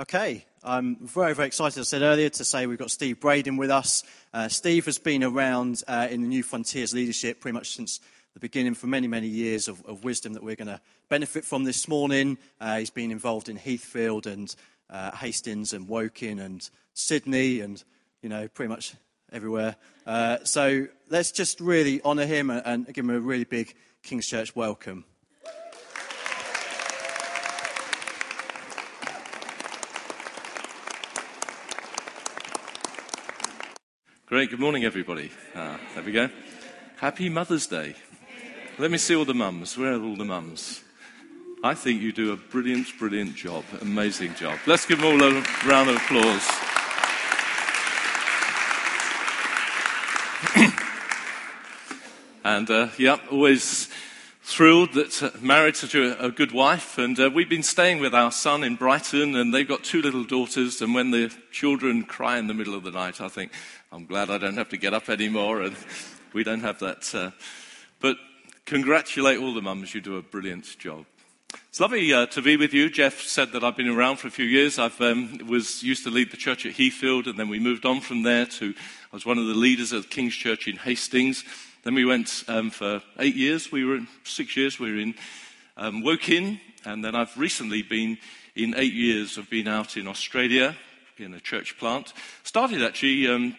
Okay, I'm very, very excited, as I said earlier, to say we've got Steve Braden with us. Uh, Steve has been around uh, in the New Frontiers leadership pretty much since the beginning for many, many years of, of wisdom that we're going to benefit from this morning. Uh, he's been involved in Heathfield and uh, Hastings and Woking and Sydney and, you know, pretty much everywhere. Uh, so let's just really honour him and, and give him a really big King's Church welcome. Great. Good morning, everybody. Ah, there we go. Happy Mother's Day. Let me see all the mums. Where are all the mums? I think you do a brilliant, brilliant job. Amazing job. Let's give them all a round of applause. and, uh, yeah, always thrilled that uh, married such a, a, good wife. And uh, we've been staying with our son in Brighton, and they've got two little daughters. And when the children cry in the middle of the night, I think, I'm glad I don't have to get up anymore, and we don't have that. Uh, but congratulate all the mums, you do a brilliant job. It's lovely uh, to be with you. Jeff said that I've been around for a few years. I um, was used to lead the church at Heathfield, and then we moved on from there to I was one of the leaders of King's Church in Hastings. Then we went um, for eight years. We were in six years. We were in um, Woking, and then I've recently been in eight years of being out in Australia in a church plant. Started actually um,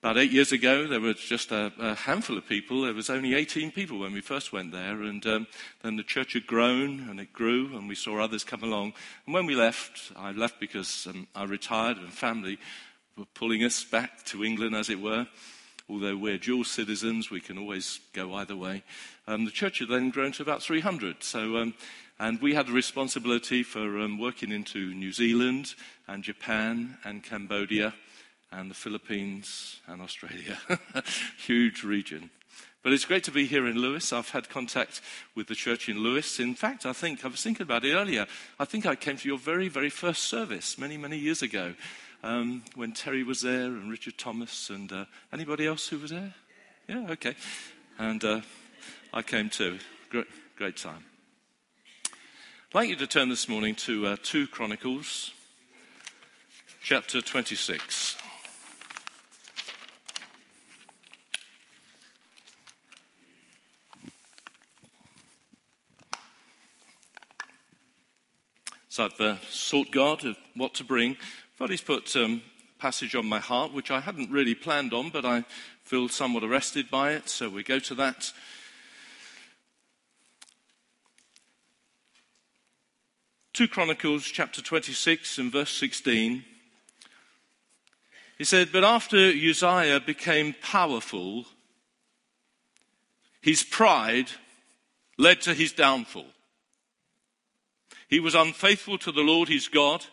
about eight years ago, there was just a, a, handful of people. There was only 18 people when we first went there, and um, then the church had grown and it grew, and we saw others come along. And when we left, I left because um, I retired, and family were pulling us back to England, as it were. Although we're dual citizens, we can always go either way. Um, the church had then grown to about 300. So, um, and we had the responsibility for um, working into New Zealand and Japan and Cambodia and the Philippines and Australia. Huge region. But it's great to be here in Lewes. I've had contact with the church in Lewes. In fact, I think, I was thinking about it earlier, I think I came to your very, very first service many, many years ago um, when Terry was there and Richard Thomas and uh, anybody else who was there? Yeah, okay. And uh, I came too. Great, great time. I'd like you to turn this morning to uh, 2 Chronicles, chapter 26. So I've uh, sought God of what to bring. But he's put um, passage on my heart, which I hadn't really planned on, but I feel somewhat arrested by it. So we go to that. Two Chronicles chapter 26 and verse 16. He said, But after Uzziah became powerful, his pride led to his downfall. He was unfaithful to the Lord his God.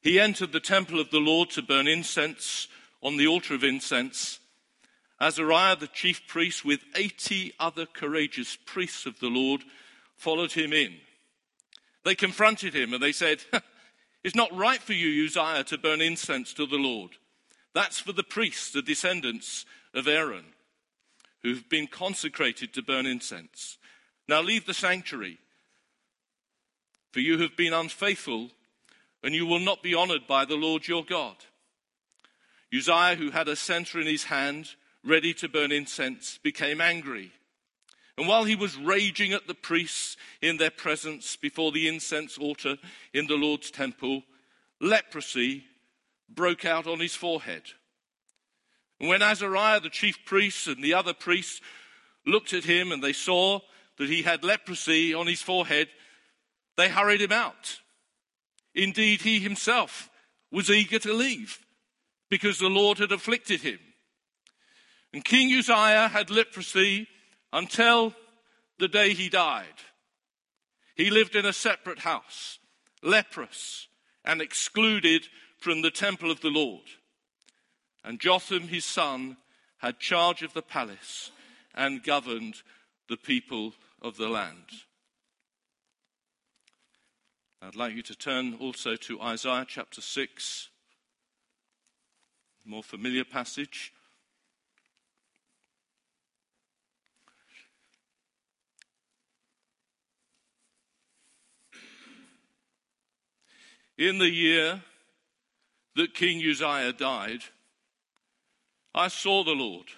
He entered the temple of the Lord to burn incense on the altar of incense. Azariah, the chief priest, with 80 other courageous priests of the Lord, followed him in. They confronted him and they said, It's not right for you, Uzziah, to burn incense to the Lord. That's for the priests, the descendants of Aaron, who've been consecrated to burn incense. Now leave the sanctuary for you have been unfaithful, and you will not be honored by the Lord your God. Uzziah, who had a censer in his hand, ready to burn incense, became angry. And while he was raging at the priests in their presence before the incense altar in the Lord's temple, leprosy broke out on his forehead. And when Azariah, the chief priest, and the other priests looked at him and they saw that he had leprosy on his forehead, they hurried him out. Indeed, he himself was eager to leave because the Lord had afflicted him. And King Uzziah had leprosy until the day he died. He lived in a separate house, leprous and excluded from the temple of the Lord. And Jotham, his son, had charge of the palace and governed the people of the land. I'd like you to turn also to Isaiah chapter 6, more familiar passage. in the year that King Uzziah died, I saw the Lord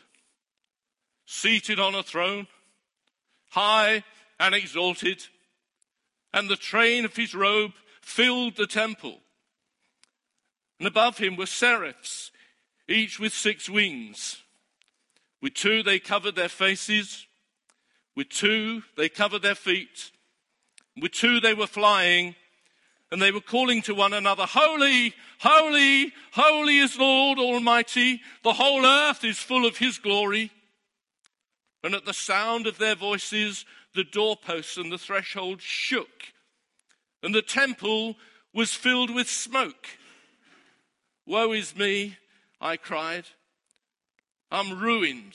seated on a throne, high and exalted, and the train of his robe filled the temple. And above him were seraphs, each with six wings. With two they covered their faces, with two they covered their feet, with two they were flying and they were calling to one another, Holy, holy, holy is Lord Almighty. The whole earth is full of his glory. And at the sound of their voices, the doorposts and the threshold shook, and the temple was filled with smoke. Woe is me, I cried. I'm ruined,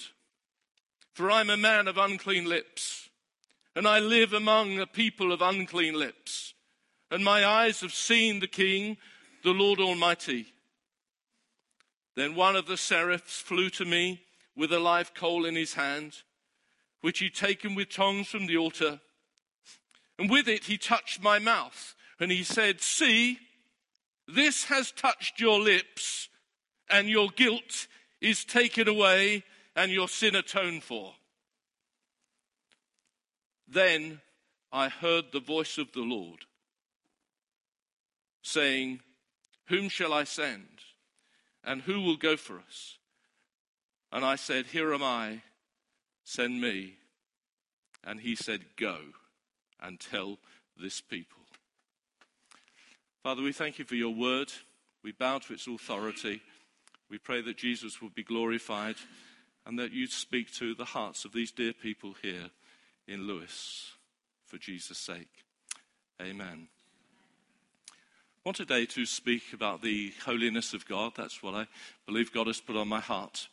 for I'm a man of unclean lips, and I live among a people of unclean lips and my eyes have seen the King, the Lord Almighty. Then one of the seraphs flew to me with a live coal in his hand, which he'd taken with tongs from the altar. And with it he touched my mouth, and he said, See, this has touched your lips, and your guilt is taken away, and your sin atoned for. Then I heard the voice of the Lord saying, Whom shall I send? And who will go for us? And I said, Here am I, send me. And he said, Go and tell this people. Father, we thank you for your word. We bow to its authority. We pray that Jesus will be glorified and that you'd speak to the hearts of these dear people here in Lewes for Jesus' sake. Amen want today to speak about the holiness of God. That's what I believe God has put on my heart.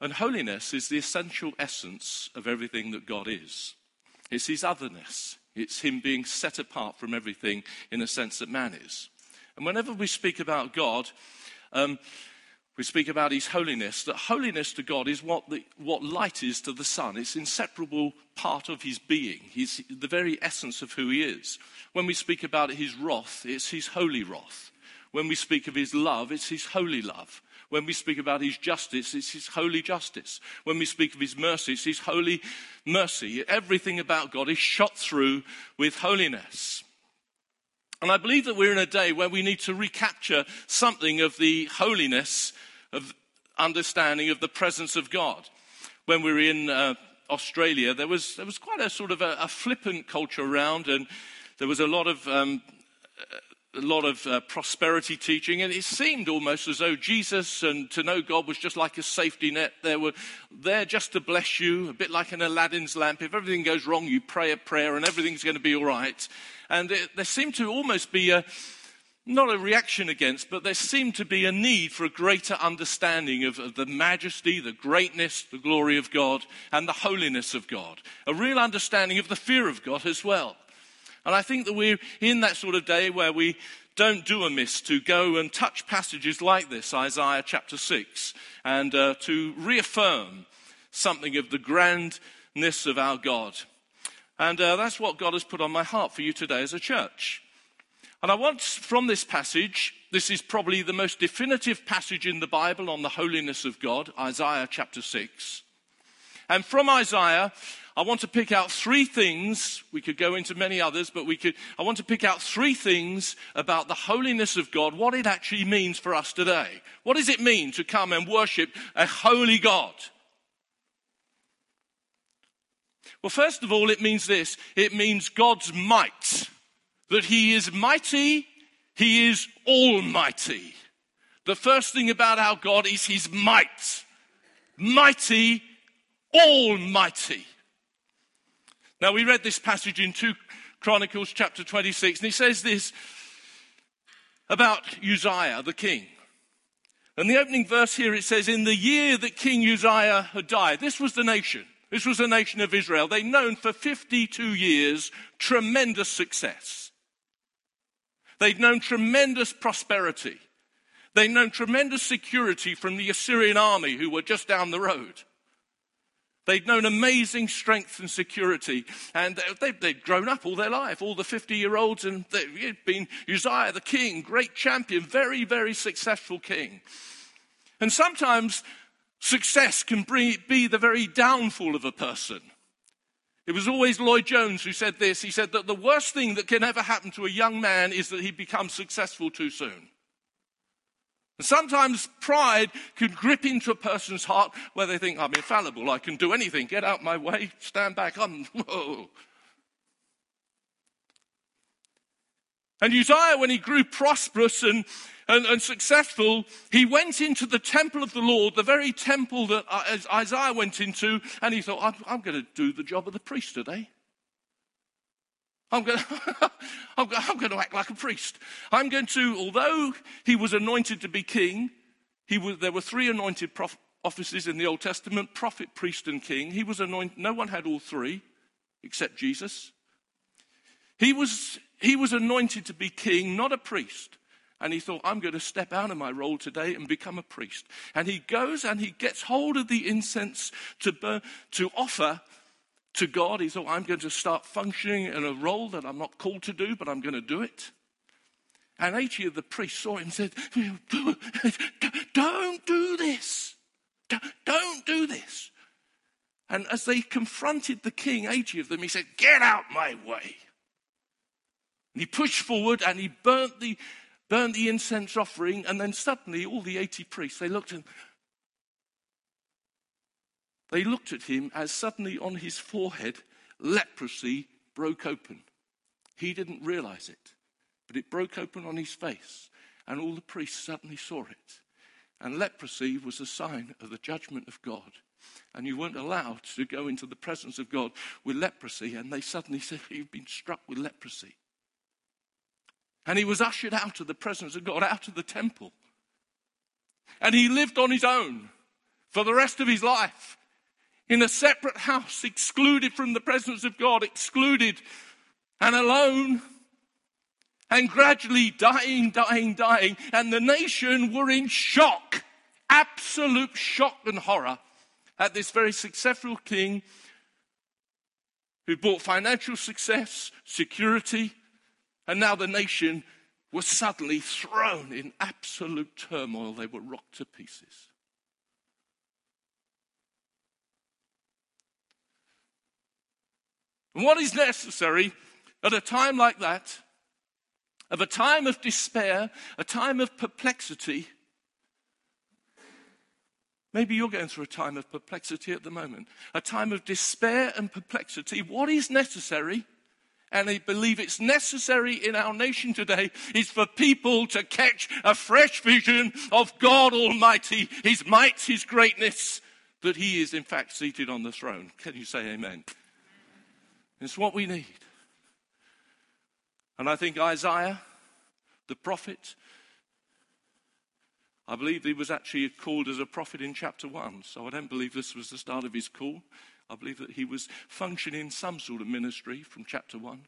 And holiness is the essential essence of everything that God is. It's his otherness. It's him being set apart from everything in a sense that man is. And whenever we speak about God, um, we speak about his holiness, that holiness to God is what, the, what light is to the sun. It's inseparable part of his being. He's the very essence of who he is. When we speak about his wrath, it's his holy wrath. When we speak of his love, it's his holy love. When we speak about his justice, it's his holy justice. When we speak of his mercy, it's his holy mercy. Everything about God is shot through with holiness. And I believe that we're in a day where we need to recapture something of the holiness of understanding of the presence of God. When we were in uh, Australia, there was, there was quite a sort of a, a, flippant culture around, and there was a lot of um, a lot of uh, prosperity teaching, and it seemed almost as though Jesus and to know God was just like a safety net. They were there just to bless you, a bit like an Aladdin's lamp. If everything goes wrong, you pray a prayer, and everything's going to be all right. And it, there seemed to almost be a not a reaction against, but there seemed to be a need for a greater understanding of, of, the majesty, the greatness, the glory of God, and the holiness of God. A real understanding of the fear of God as well. And I think that we're in that sort of day where we don't do amiss to go and touch passages like this, Isaiah chapter 6, and uh, to reaffirm something of the grandness of our God. And uh, that's what God has put on my heart for you today as a church. And I want from this passage, this is probably the most definitive passage in the Bible on the holiness of God, Isaiah chapter 6. And from Isaiah, I want to pick out three things. We could go into many others, but we could, I want to pick out three things about the holiness of God, what it actually means for us today. What does it mean to come and worship a holy God? Well, first of all, it means this. It means God's might. That He is mighty, He is almighty. The first thing about our God is His might. Mighty, almighty. Now, we read this passage in 2 Chronicles chapter 26, and he says this about Uzziah, the king. And the opening verse here it says, In the year that King Uzziah had died, this was the nation. This was the nation of Israel. They'd known for 52 years tremendous success. They'd known tremendous prosperity. They'd known tremendous security from the Assyrian army who were just down the road. They'd known amazing strength and security, and they'd, grown up all their life, all the 50 year olds, and they'd been Uzziah the king, great champion, very, very successful king. And sometimes success can be the very downfall of a person. It was always Lloyd Jones who said this. He said that the worst thing that can ever happen to a young man is that he becomes successful too soon. Sometimes pride can grip into a person's heart where they think, I'm infallible, I can do anything, get out my way, stand back, I'm, whoa. And Uzziah, when he grew prosperous and, and, and, successful, he went into the temple of the Lord, the very temple that Isaiah went into, and he thought, I'm, I'm going to do the job of the priest today. I'm going, to, I'm going to act like a priest. I'm going to, although he was anointed to be king, he was, there were three anointed prof, offices in the Old Testament prophet, priest, and king. He was anointed, no one had all three except Jesus. He was, he was anointed to be king, not a priest. And he thought, I'm going to step out of my role today and become a priest. And he goes and he gets hold of the incense to, burn, to offer to God. He thought, I'm going to start functioning in a role that I'm not called to do, but I'm going to do it. And Achia the priest saw him and said, Don't do this. Don't do this. And as they confronted the king, 80 of them, he said, Get out my way. And he pushed forward and he burnt the, burnt the incense offering. And then suddenly, all the 80 priests, they looked at him. They looked at him as suddenly on his forehead, leprosy broke open. He didn't realize it, but it broke open on his face, and all the priests suddenly saw it. And leprosy was a sign of the judgment of God. And you weren't allowed to go into the presence of God with leprosy. And they suddenly said, You've been struck with leprosy. And he was ushered out of the presence of God, out of the temple. And he lived on his own for the rest of his life in a separate house, excluded from the presence of God, excluded and alone, and gradually dying, dying, dying. And the nation were in shock, absolute shock and horror at this very successful king who brought financial success, security, and now the nation was suddenly thrown in absolute turmoil. They were rocked to pieces. And what is necessary at a time like that, of a time of despair, a time of perplexity? Maybe you're going through a time of perplexity at the moment, a time of despair and perplexity. What is necessary? and I believe it's necessary in our nation today, is for people to catch a fresh vision of God Almighty, His might, His greatness, that He is in fact seated on the throne. Can you say amen? It's what we need. And I think Isaiah, the prophet, I believe he was actually called as a prophet in chapter 1. So I don't believe this was the start of his call. I believe that he was functioning some sort of ministry from chapter 1.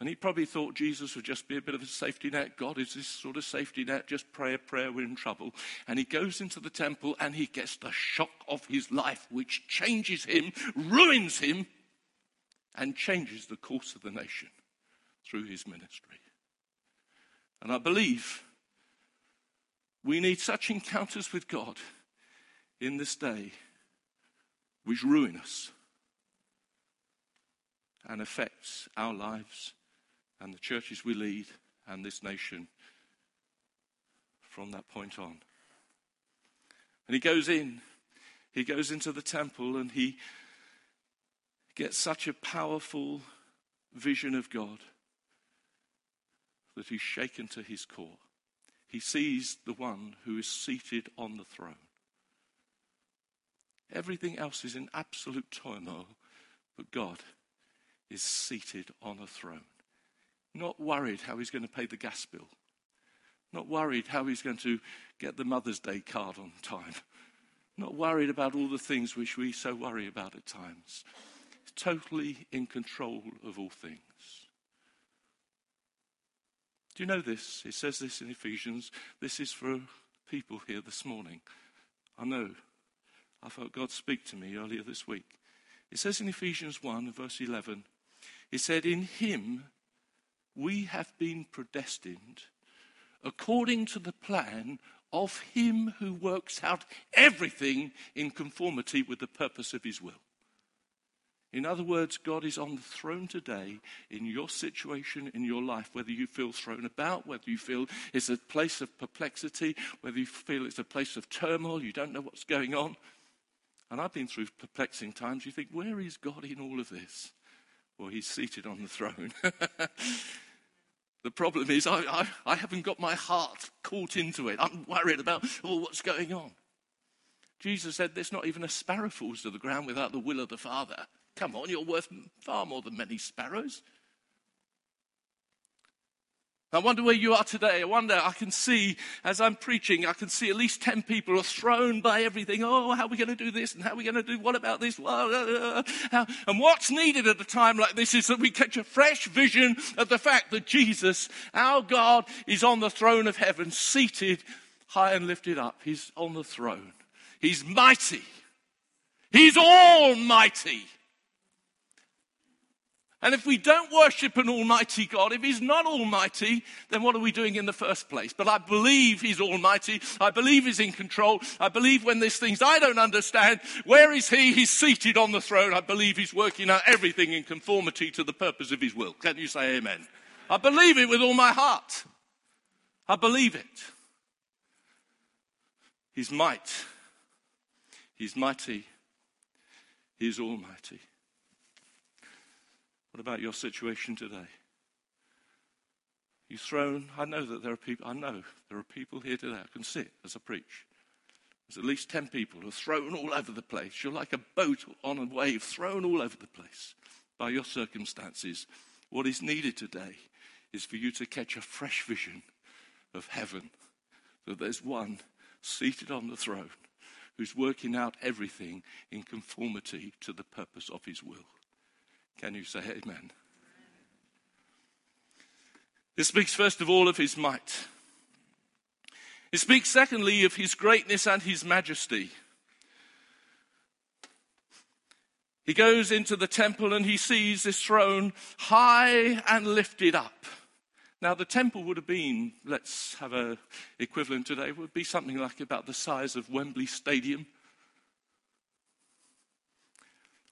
And he probably thought Jesus would just be a bit of a safety net. God is this sort of safety net, just pray a prayer, we're in trouble. And he goes into the temple and he gets the shock of his life, which changes him, ruins him, and changes the course of the nation through his ministry. And I believe we need such encounters with God in this day which ruin us and affects our lives and the churches we lead and this nation from that point on. And he goes in, he goes into the temple and he gets such a powerful vision of God that he's shaken to his core. He sees the one who is seated on the throne. Everything else is in absolute turmoil, but God is seated on a throne. Not worried how he's going to pay the gas bill. Not worried how he's going to get the Mother's Day card on time. Not worried about all the things which we so worry about at times totally in control of all things. Do you know this? It says this in Ephesians. This is for people here this morning. I know. I felt God speak to me earlier this week. It says in Ephesians 1, verse 11, it said, In him we have been predestined according to the plan of him who works out everything in conformity with the purpose of his will. In other words, God is on the throne today in your situation, in your life, whether you feel thrown about, whether you feel it's a place of perplexity, whether you feel it's a place of turmoil, you don't know what's going on. And I've been through perplexing times. You think, where is God in all of this? Well, he's seated on the throne. the problem is, I, I, I, haven't got my heart caught into it. I'm worried about oh, what's going on. Jesus said, There's not even a sparrow falls to the ground without the will of the Father. Come on, you're worth far more than many sparrows. I wonder where you are today. I wonder, I can see as I'm preaching, I can see at least 10 people are thrown by everything. Oh, how are we going to do this? And how are we going to do, what about this? Uh, uh, and what's needed at a time like this is that we catch a fresh vision of the fact that Jesus, our God, is on the throne of heaven, seated high and lifted up. He's on the throne. He's mighty. He's almighty. And if we don't worship an almighty God, if he's not almighty, then what are we doing in the first place? But I believe he's almighty. I believe he's in control. I believe when there's things I don't understand, where is he? He's seated on the throne. I believe he's working out everything in conformity to the purpose of his will. Can you say amen? I believe it with all my heart. I believe it. His might. He's mighty. He's almighty. What about your situation today? You thrown, I know that there are people, I know there are people here today. I can see it as I preach. There's at least 10 people who are thrown all over the place. You're like a boat on a wave, thrown all over the place by your circumstances. What is needed today is for you to catch a fresh vision of heaven. That there's one seated on the throne who's working out everything in conformity to the purpose of his will. Can you say amen? It speaks first of all of his might. It speaks secondly of his greatness and his majesty. He goes into the temple and he sees this throne high and lifted up. Now, the temple would have been, let's have a equivalent today, would be something like about the size of Wembley Stadium.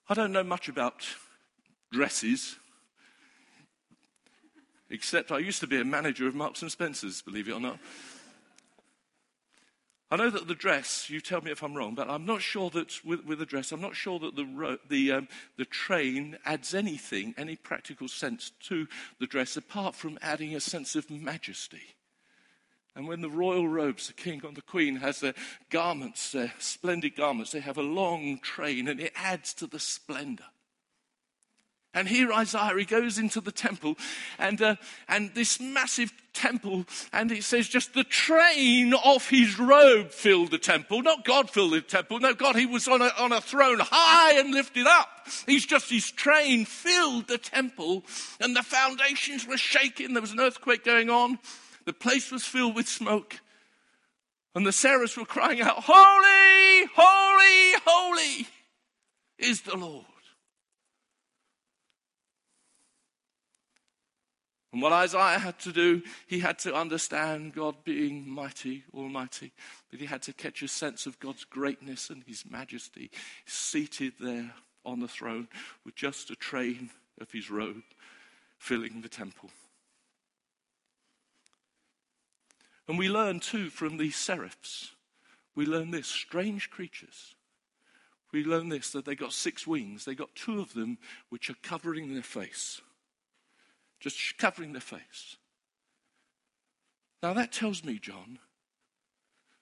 I don't know much about dresses. Except I used to be a manager of Marks and Spencers, believe it or not. I know that the dress, you tell me if I'm wrong, but I'm not sure that with, with the dress, I'm not sure that the, the, um, the train adds anything, any practical sense to the dress apart from adding a sense of majesty. And when the royal robes, the king and the queen has their garments, their splendid garments, they have a long train and it adds to the splendor. And here Isaiah, he goes into the temple and, uh, and this massive temple, and it says just the train of his robe filled the temple. Not God filled the temple. No, God, he was on a, on a throne high and lifted up. He's just, his train filled the temple and the foundations were shaking. There was an earthquake going on. The place was filled with smoke. And the seraphs were crying out, Holy, holy, holy is the Lord. And what Isaiah had to do, he had to understand God being mighty, almighty, but he had to catch a sense of God's greatness and his majesty, seated there on the throne with just a train of his robe filling the temple. And we learn too from these seraphs, we learn this. Strange creatures. We learn this that they got six wings, they got two of them which are covering their face just covering their face. Now that tells me, John,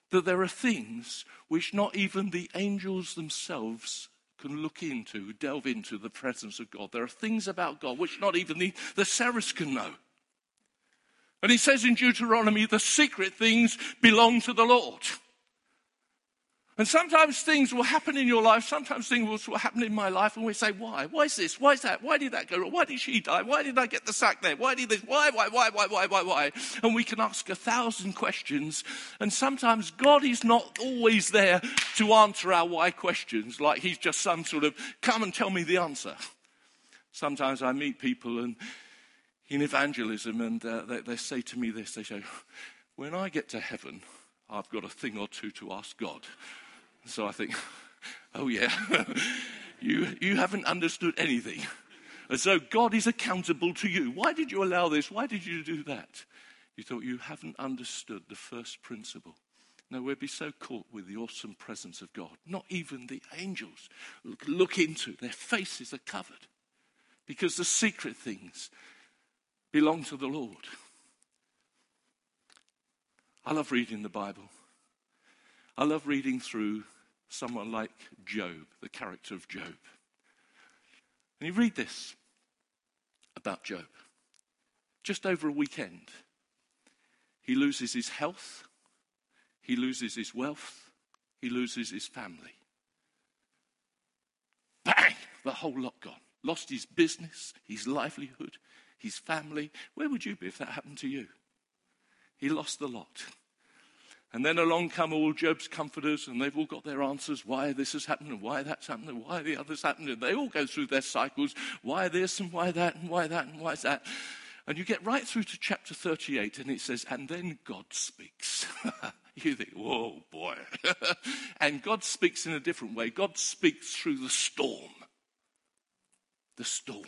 that there are things which not even the angels themselves can look into, delve into the presence of God. There are things about God which not even the, the seraphs can know. And he says in Deuteronomy, the secret things belong to the Lord. And sometimes things will happen in your life, sometimes things will happen in my life, and we say, Why? Why is this? Why is that? Why did that go wrong? Why did she die? Why did I get the sack there? Why did this? Why, why, why, why, why, why, why? And we can ask a thousand questions, and sometimes God is not always there to answer our why questions, like He's just some sort of, come and tell me the answer. Sometimes I meet people and in evangelism, and uh, they, they say to me this they say, When I get to heaven, I've got a thing or two to ask God. So I think, oh yeah, you, you haven't understood anything. And so God is accountable to you. Why did you allow this? Why did you do that? You thought you haven't understood the first principle. No, we'd be so caught with the awesome presence of God. Not even the angels look, look into, their faces are covered because the secret things belong to the Lord. I love reading the Bible. I love reading through someone like Job, the character of Job. And you read this about Job. Just over a weekend, he loses his health, he loses his wealth, he loses his family. Bang! The whole lot gone. Lost his business, his livelihood, his family. Where would you be if that happened to you? He lost the lot. And then along come all Job's comforters, and they've all got their answers why this has happened, and why that's happened, and why the other's happened. And they all go through their cycles why this, and why that, and why that, and why that. And you get right through to chapter 38, and it says, And then God speaks. you think, Whoa, boy. and God speaks in a different way. God speaks through the storm. The storm.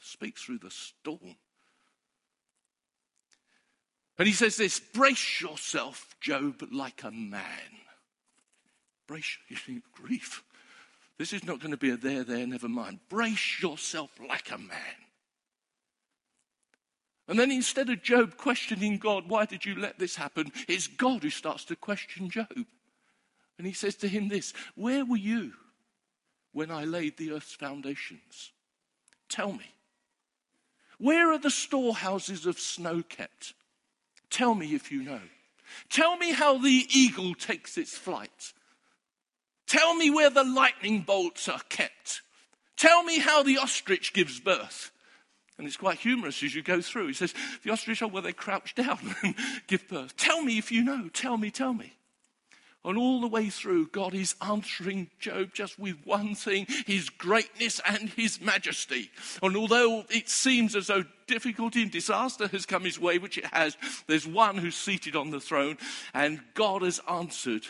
Speaks through the storm. And he says this brace yourself, Job, like a man. Brace, you think, grief. This is not going to be a there, there, never mind. Brace yourself like a man. And then instead of Job questioning God, why did you let this happen? It's God who starts to question Job. And he says to him this Where were you when I laid the earth's foundations? Tell me. Where are the storehouses of snow kept? Tell me if you know. Tell me how the eagle takes its flight. Tell me where the lightning bolts are kept. Tell me how the ostrich gives birth. And it's quite humorous as you go through. He says, The ostrich, oh, well, they crouch down and give birth. Tell me if you know. Tell me, tell me. And all the way through, God is answering Job just with one thing his greatness and his majesty. And although it seems as though difficulty and disaster has come his way, which it has, there's one who's seated on the throne, and God has answered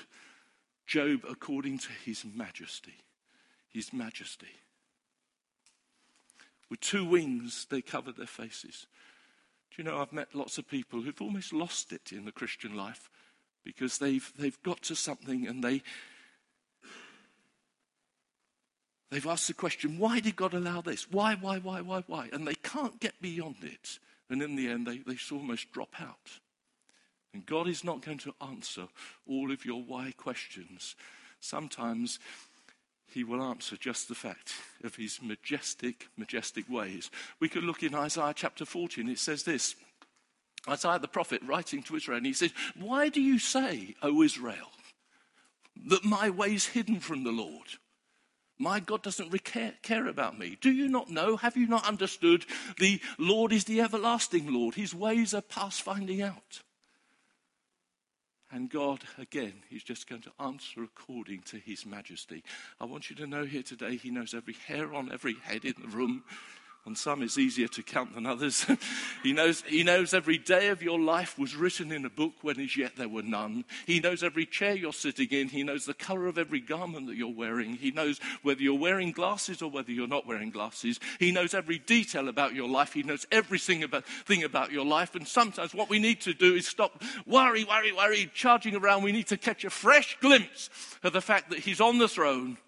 Job according to his majesty. His majesty. With two wings, they cover their faces. Do you know, I've met lots of people who've almost lost it in the Christian life because they've, they've got to something and they, they've asked the question, why did God allow this? Why, why, why, why, why? And they can't get beyond it. And in the end, they, they almost drop out. And God is not going to answer all of your why questions. Sometimes he will answer just the fact of his majestic, majestic ways. We could look in Isaiah chapter 14. it says this Isaiah the prophet writing to Israel, and he says, Why do you say, O Israel, that my way's hidden from the Lord? My God doesn't care, care about me. Do you not know? Have you not understood? The Lord is the everlasting Lord. His ways are past finding out. And God, again, is just going to answer according to His majesty. I want you to know here today, He knows every hair on every head in the room. On some, it's easier to count than others. he, knows, he knows every day of your life was written in a book when as yet there were none. He knows every chair you're sitting in. He knows the color of every garment that you're wearing. He knows whether you're wearing glasses or whether you're not wearing glasses. He knows every detail about your life. He knows everything about, thing about your life. And sometimes what we need to do is stop worry, worry, worry, charging around. We need to catch a fresh glimpse of the fact that He's on the throne.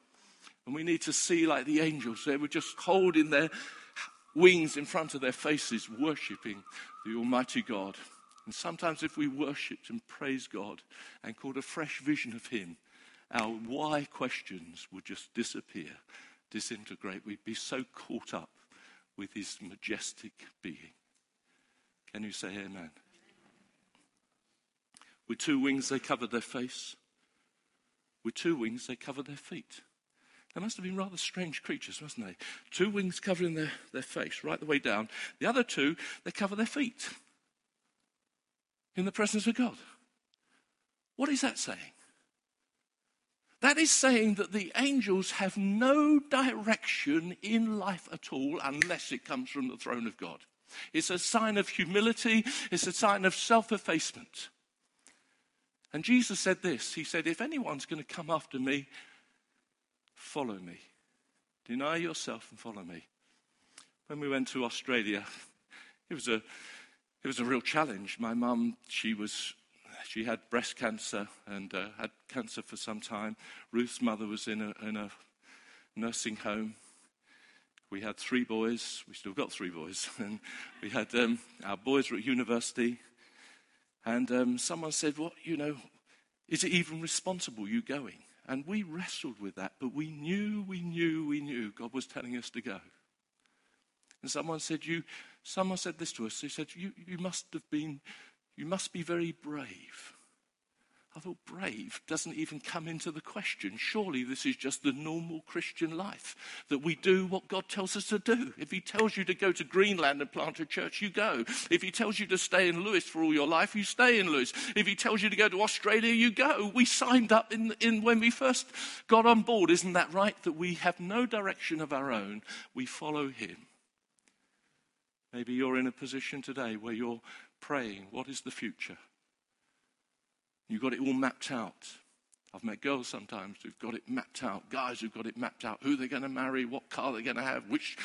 And we need to see like the angels. They were just holding their wings in front of their faces, worshipping the Almighty God. And sometimes, if we worshipped and praised God and caught a fresh vision of Him, our why questions would just disappear, disintegrate. We'd be so caught up with His majestic being. Can you say amen? With two wings, they covered their face. with two wings, they cover their feet. They must have been rather strange creatures, mustn't they? Two wings covering their, their face right the way down. The other two, they cover their feet in the presence of God. What is that saying? That is saying that the angels have no direction in life at all unless it comes from the throne of God. It's a sign of humility, it's a sign of self effacement. And Jesus said this He said, If anyone's going to come after me, follow me. Deny yourself and follow me. When we went to Australia, it was a, it was a real challenge. My mum, she was she had breast cancer and uh, had cancer for some time. Ruth's mother was in a, in a nursing home. We had three boys. We still got three boys. And we had um, our boys were at university. And um, someone said, What, you know, is it even responsible you going? And we wrestled with that, but we knew, we knew, we knew God was telling us to go. And someone said, You, someone said this to us. He said, You, you must have been you must be very brave. I thought, brave doesn't even come into the question. Surely this is just the normal Christian life that we do what God tells us to do. If He tells you to go to Greenland and plant a church, you go. If He tells you to stay in Lewes for all your life, you stay in Lewes. If He tells you to go to Australia, you go. We signed up in, in when we first got on board. Isn't that right? That we have no direction of our own, we follow Him. Maybe you're in a position today where you're praying, what is the future? You've got it all mapped out. I've met girls sometimes who've got it mapped out, guys who've got it mapped out, who they're going to marry, what car they're going to have, which,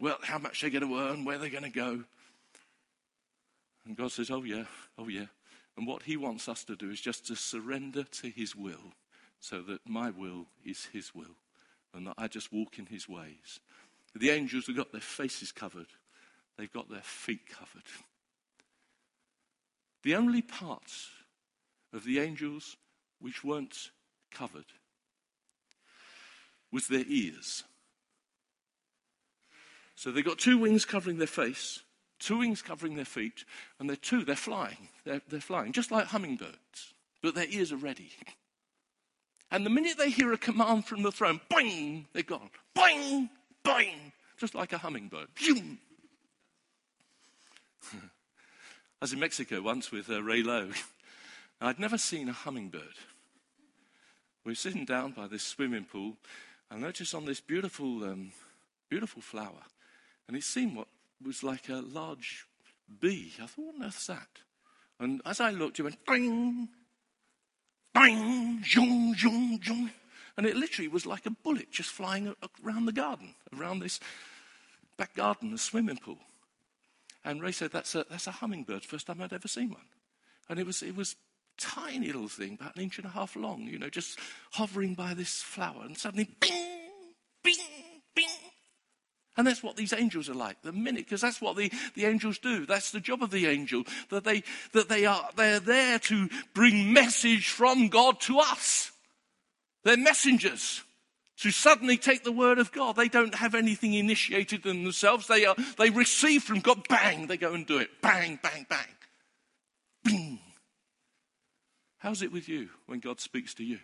well, how much they're going to earn, where they're going to go. And God says, oh yeah, oh yeah. And what he wants us to do is just to surrender to his will so that my will is his will and that I just walk in his ways. The angels have got their faces covered, they've got their feet covered. The only parts of the angels which weren't covered was their ears. So they've got two wings covering their face, two wings covering their feet, and they're two, they're flying. They're, they're flying, just like hummingbirds, but their ears are ready. And the minute they hear a command from the throne, boing, they're gone. Boing, boing, just like a hummingbird. I was in Mexico once with uh, Ray Lowe. I'd never seen a hummingbird. We were sitting down by this swimming pool. I noticed on this beautiful, um, beautiful flower, and it seemed what was like a large bee. I thought, what on earth's that? And as I looked, it went bing, bing, zoom, zoom, zoom. And it literally was like a bullet just flying around the garden, around this back garden, the swimming pool. And Ray said, that's a, that's a hummingbird, first time I'd ever seen one. And it was, it was tiny little thing, about an inch and a half long, you know, just hovering by this flower. And suddenly, bing, bing, bing. And that's what these angels are like, the minute, because that's what the, the angels do. That's the job of the angel, that they, that they are, they're there to bring message from God to us. They're messengers to suddenly take the word of God. They don't have anything initiated in themselves. They, are, they receive from God, bang, they go and do it. Bang, bang, bang. Bing. How's it with you when God speaks to you?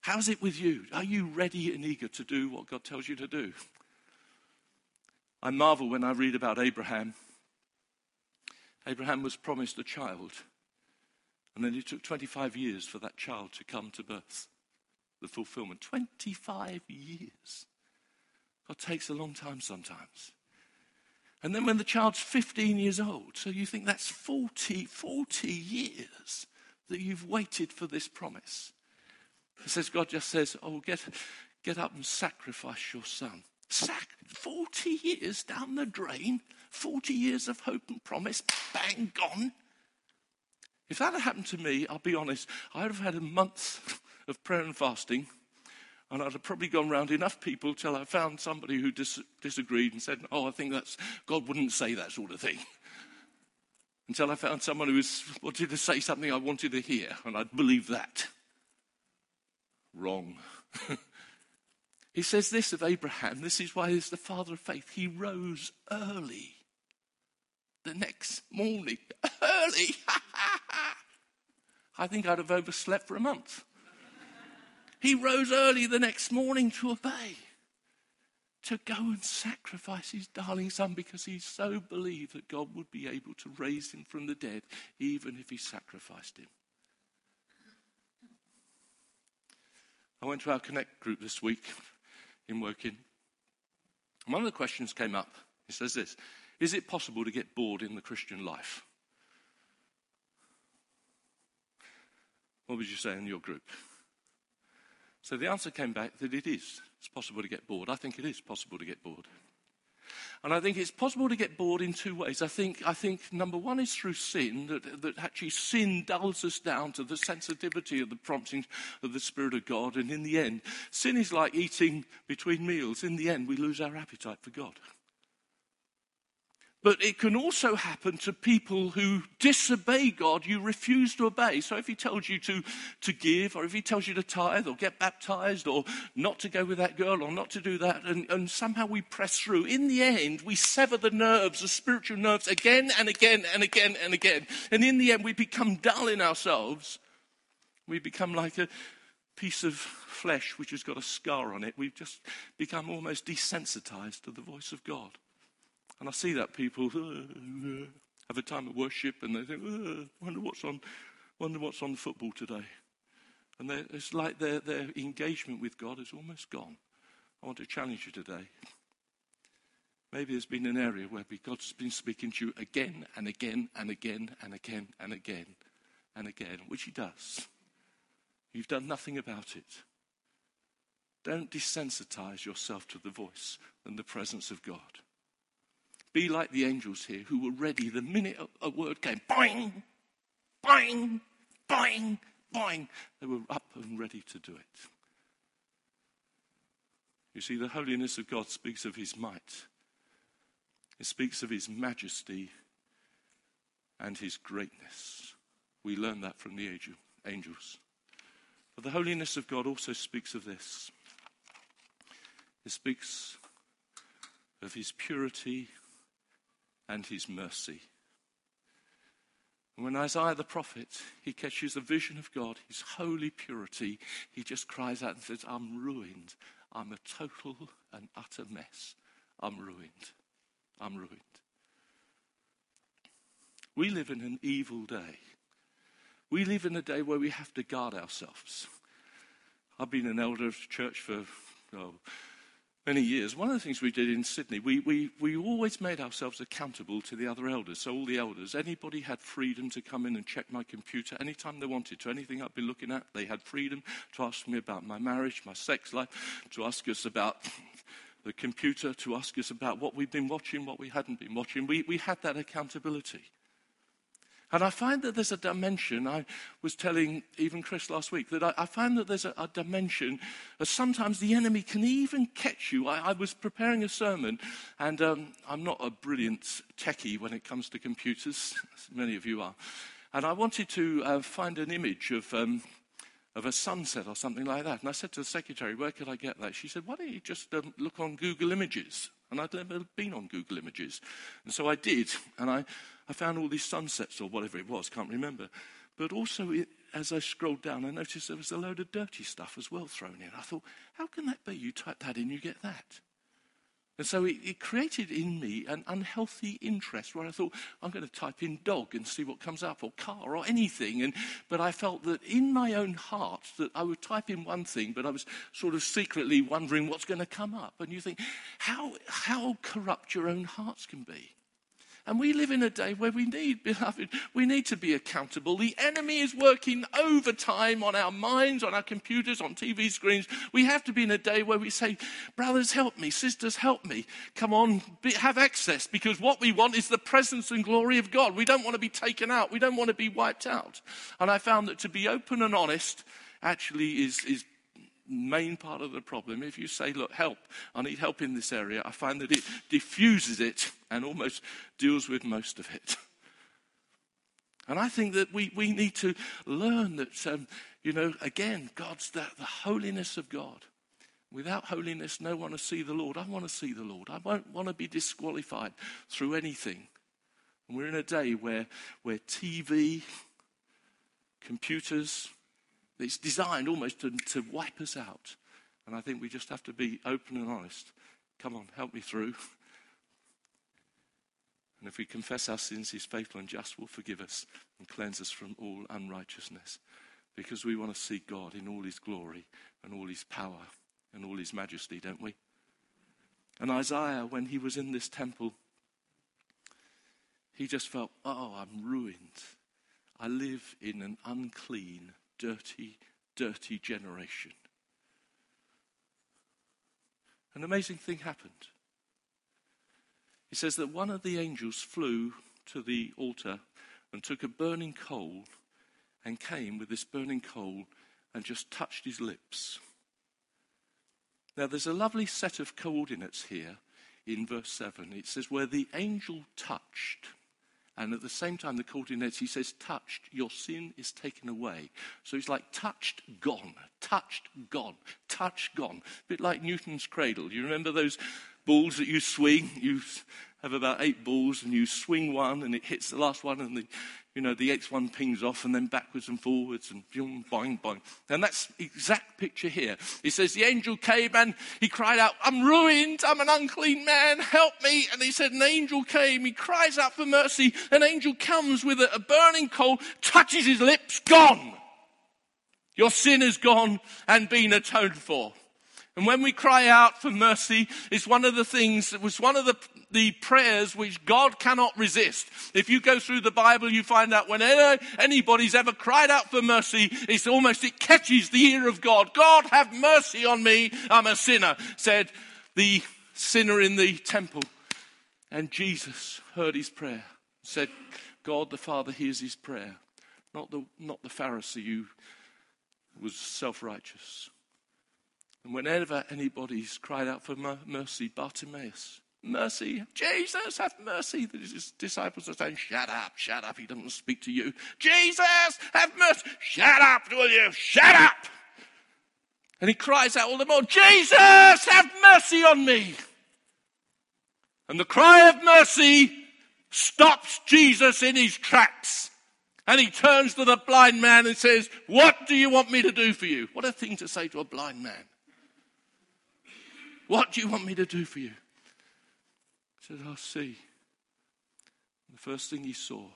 How's it with you? Are you ready and eager to do what God tells you to do? I marvel when I read about Abraham. Abraham was promised a child, and then it took 25 years for that child to come to birth the fulfillment. 25 years. God takes a long time sometimes. And then when the child's 15 years old, so you think that's 40, 40 years that you've waited for this promise. It says, God just says, oh, get, get up and sacrifice your son. Sac- 40 years down the drain, 40 years of hope and promise, bang, gone. If that had happened to me, I'll be honest, I'd have had a month of prayer and fasting, and I'd have probably gone round enough people till I found somebody who dis- disagreed and said, Oh, I think that's, God wouldn't say that sort of thing. Until I found someone who was, wanted to say something I wanted to hear, and I'd believe that. Wrong. he says this of Abraham this is why he's the father of faith. He rose early the next morning. Early! I think I'd have overslept for a month. He rose early the next morning to obey, to go and sacrifice his darling son because he so believed that God would be able to raise him from the dead, even if he sacrificed him. I went to our Connect group this week in Woking. One of the questions came up. It says this Is it possible to get bored in the Christian life? What would you say in your group? So the answer came back that it is. It's possible to get bored. I think it is possible to get bored. And I think it's possible to get bored in two ways. I think, I think number one is through sin, that, that actually sin dulls us down to the sensitivity of the promptings of the Spirit of God. And in the end, sin is like eating between meals. In the end, we lose our appetite for God. But it can also happen to people who disobey God, you refuse to obey. So if he tells you to, to give, or if he tells you to tithe, or get baptized, or not to go with that girl, or not to do that, and, and somehow we press through, in the end, we sever the nerves, the spiritual nerves, again and again and again and again. And in the end, we become dull in ourselves. We become like a piece of flesh which has got a scar on it. We've just become almost desensitized to the voice of God. And I see that people have a time of worship and they think, wonder what's on, wonder what's on football today. And it's like their, their engagement with God is almost gone. I want to challenge you today. Maybe there's been an area where God's been speaking to you again and again and again and again and again and again, which He does. You've done nothing about it. Don't desensitize yourself to the voice and the presence of God. Be like the angels here who were ready the minute a, word came. Boing, boing, boing, boing. They were up and ready to do it. You see, the holiness of God speaks of his might, it speaks of his majesty and his greatness. We learn that from the angels. But the holiness of God also speaks of this it speaks of his purity and his mercy. And when Isaiah the prophet, he catches a vision of God, his holy purity, he just cries out and says, I'm ruined. I'm a total and utter mess. I'm ruined. I'm ruined. We live in an evil day. We live in a day where we have to guard ourselves. I've been an elder of the church for oh, many years, one of the things we did in Sydney, we, we, we always made ourselves accountable to the other elders. So, all the elders, anybody had freedom to come in and check my computer anytime they wanted to. Anything I'd been looking at, they had freedom to ask me about my marriage, my sex life, to ask us about the computer, to ask us about what we'd been watching, what we hadn't been watching. We, we had that accountability. And I find that there's a dimension, I was telling even Chris last week, that I, I find that there's a, a dimension, that sometimes the enemy can even catch you. I, I was preparing a sermon, and um, I'm not a brilliant techie when it comes to computers, as many of you are. And I wanted to uh, find an image of, um, of a sunset or something like that. And I said to the secretary, Where could I get that? She said, Why don't you just um, look on Google Images? And I'd never been on Google Images. And so I did. And I, I found all these sunsets or whatever it was, can't remember. But also, it, as I scrolled down, I noticed there was a load of dirty stuff as well thrown in. I thought, how can that be? You type that in, you get that. And so it, it, created in me an unhealthy interest where I thought, I'm going to type in dog and see what comes up, or car, or anything. And, but I felt that in my own heart that I would type in one thing, but I was sort of secretly wondering what's going to come up. And you think, how, how corrupt your own hearts can be. And we live in a day where we need, beloved, we need to be accountable. The enemy is working overtime on our minds, on our computers, on TV screens. We have to be in a day where we say, brothers, help me, sisters, help me. Come on, be, have access, because what we want is the presence and glory of God. We don't want to be taken out. We don't want to be wiped out. And I found that to be open and honest actually is, is main part of the problem. If you say, look, help, I need help in this area, I find that it diffuses it and almost deals with most of it. And I think that we, we need to learn that, um, you know, again, God's the, the holiness of God. Without holiness, no one will see the Lord. I want to see the Lord. I won't want to be disqualified through anything. And we're in a day where, where TV, computers, It's designed almost to, to wipe us out. And I think we just have to be open and honest. Come on, help me through. And if we confess our sins, He's faithful and just, will forgive us and cleanse us from all unrighteousness. Because we want to see God in all His glory and all His power and all His majesty, don't we? And Isaiah, when he was in this temple, he just felt, oh, I'm ruined. I live in an unclean, dirty, dirty generation. An amazing thing happened. He says that one of the angels flew to the altar and took a burning coal and came with this burning coal and just touched his lips. Now, there's a lovely set of coordinates here in verse 7. It says, where the angel touched. And at the same time, the coordinates, he says, touched, your sin is taken away. So he's like, touched, gone, touched, gone, touched, gone. A bit like Newton's cradle. Do you remember those balls that you swing. You have about eight balls and you swing one and it hits the last one and the, you know, the X1 pings off and then backwards and forwards and boing, boing, boing. And that's exact picture here. He says, the angel came and he cried out, I'm ruined. I'm an unclean man. Help me. And he said, an angel came. He cries out for mercy. An angel comes with a, a burning coal, touches his lips, gone. Your sin is gone and been atoned for. And when we cry out for mercy, it's one of the things, that was one of the, the prayers which God cannot resist. If you go through the Bible, you find out whenever anybody's ever cried out for mercy, it's almost, it catches the ear of God. God, have mercy on me. I'm a sinner, said the sinner in the temple. And Jesus heard his prayer, said, God the Father hears his prayer, not the, not the Pharisee who was self righteous. And whenever anybody's cried out for mercy, Bartimaeus, mercy, Jesus, have mercy. The disciples are saying, Shut up, shut up, he doesn't speak to you. Jesus, have mercy. Shut up, will you? Shut up. And he cries out all the more, Jesus, have mercy on me. And the cry of mercy stops Jesus in his tracks. And he turns to the blind man and says, What do you want me to do for you? What a thing to say to a blind man. What do you want me to do for you? He said, I'll see. the first thing he saw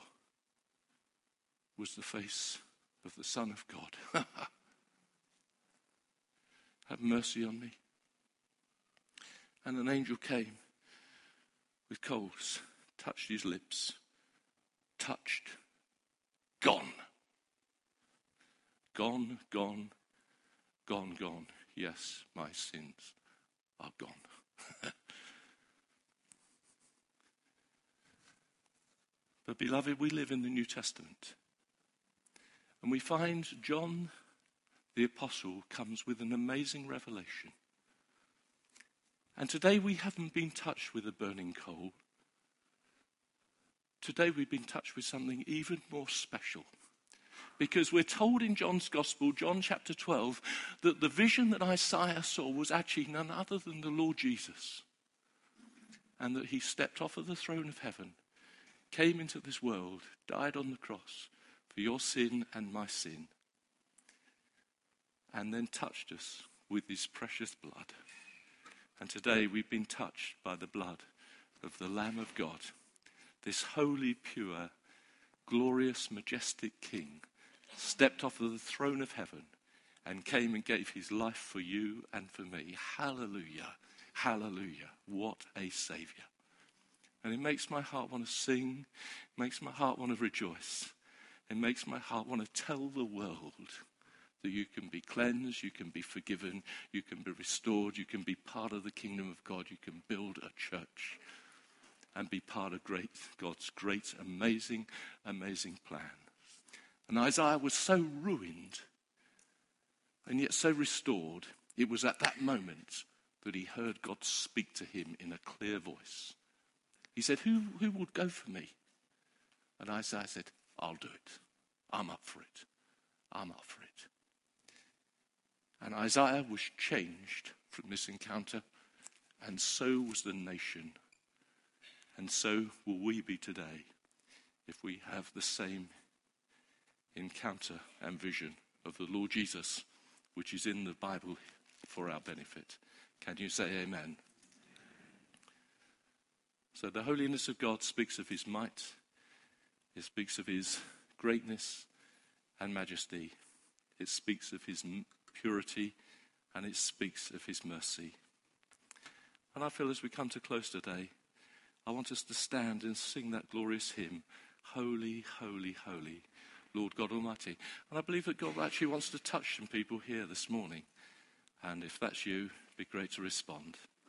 was the face of the Son of God. Have mercy on me. And an angel came with coals, touched his lips, touched, gone. Gone, gone, gone, gone. Yes, my sins are gone. but, beloved, we live in the New Testament. And we find John the Apostle comes with an amazing revelation. And today we haven't been touched with a burning coal. Today we've been touched with something even more special because we're told in John's Gospel, John chapter 12, that the vision that Isaiah saw was actually none other than the Lord Jesus. And that he stepped off of the throne of heaven, came into this world, died on the cross for your sin and my sin, and then touched us with his precious blood. And today we've been touched by the blood of the Lamb of God, this holy, pure, glorious, majestic King stepped off of the throne of heaven and came and gave his life for you and for me. Hallelujah. Hallelujah. What a Savior. And it makes my heart want to sing, it makes my heart want to rejoice, it makes my heart want to tell the world that you can be cleansed, you can be forgiven, you can be restored, you can be part of the kingdom of God, you can build a church and be part of great God's great, amazing, amazing plan. And Isaiah was so ruined and yet so restored. It was at that moment that he heard God speak to him in a clear voice. He said, Who, who would go for me? And Isaiah said, I'll do it. I'm up for it. I'm up for it. And Isaiah was changed from this encounter, and so was the nation. And so will we be today if we have the same encounter and vision of the Lord Jesus, which is in the Bible for our benefit. Can you say amen? So the holiness of God speaks of his might, it speaks of his greatness and majesty, it speaks of his purity, and it speaks of his mercy. And I feel as we come to close today, I want us to stand and sing that glorious hymn, Holy, Holy, Holy, Lord God Almighty. And I believe that God actually wants to touch some people here this morning. And if that's you, it'd be great to respond.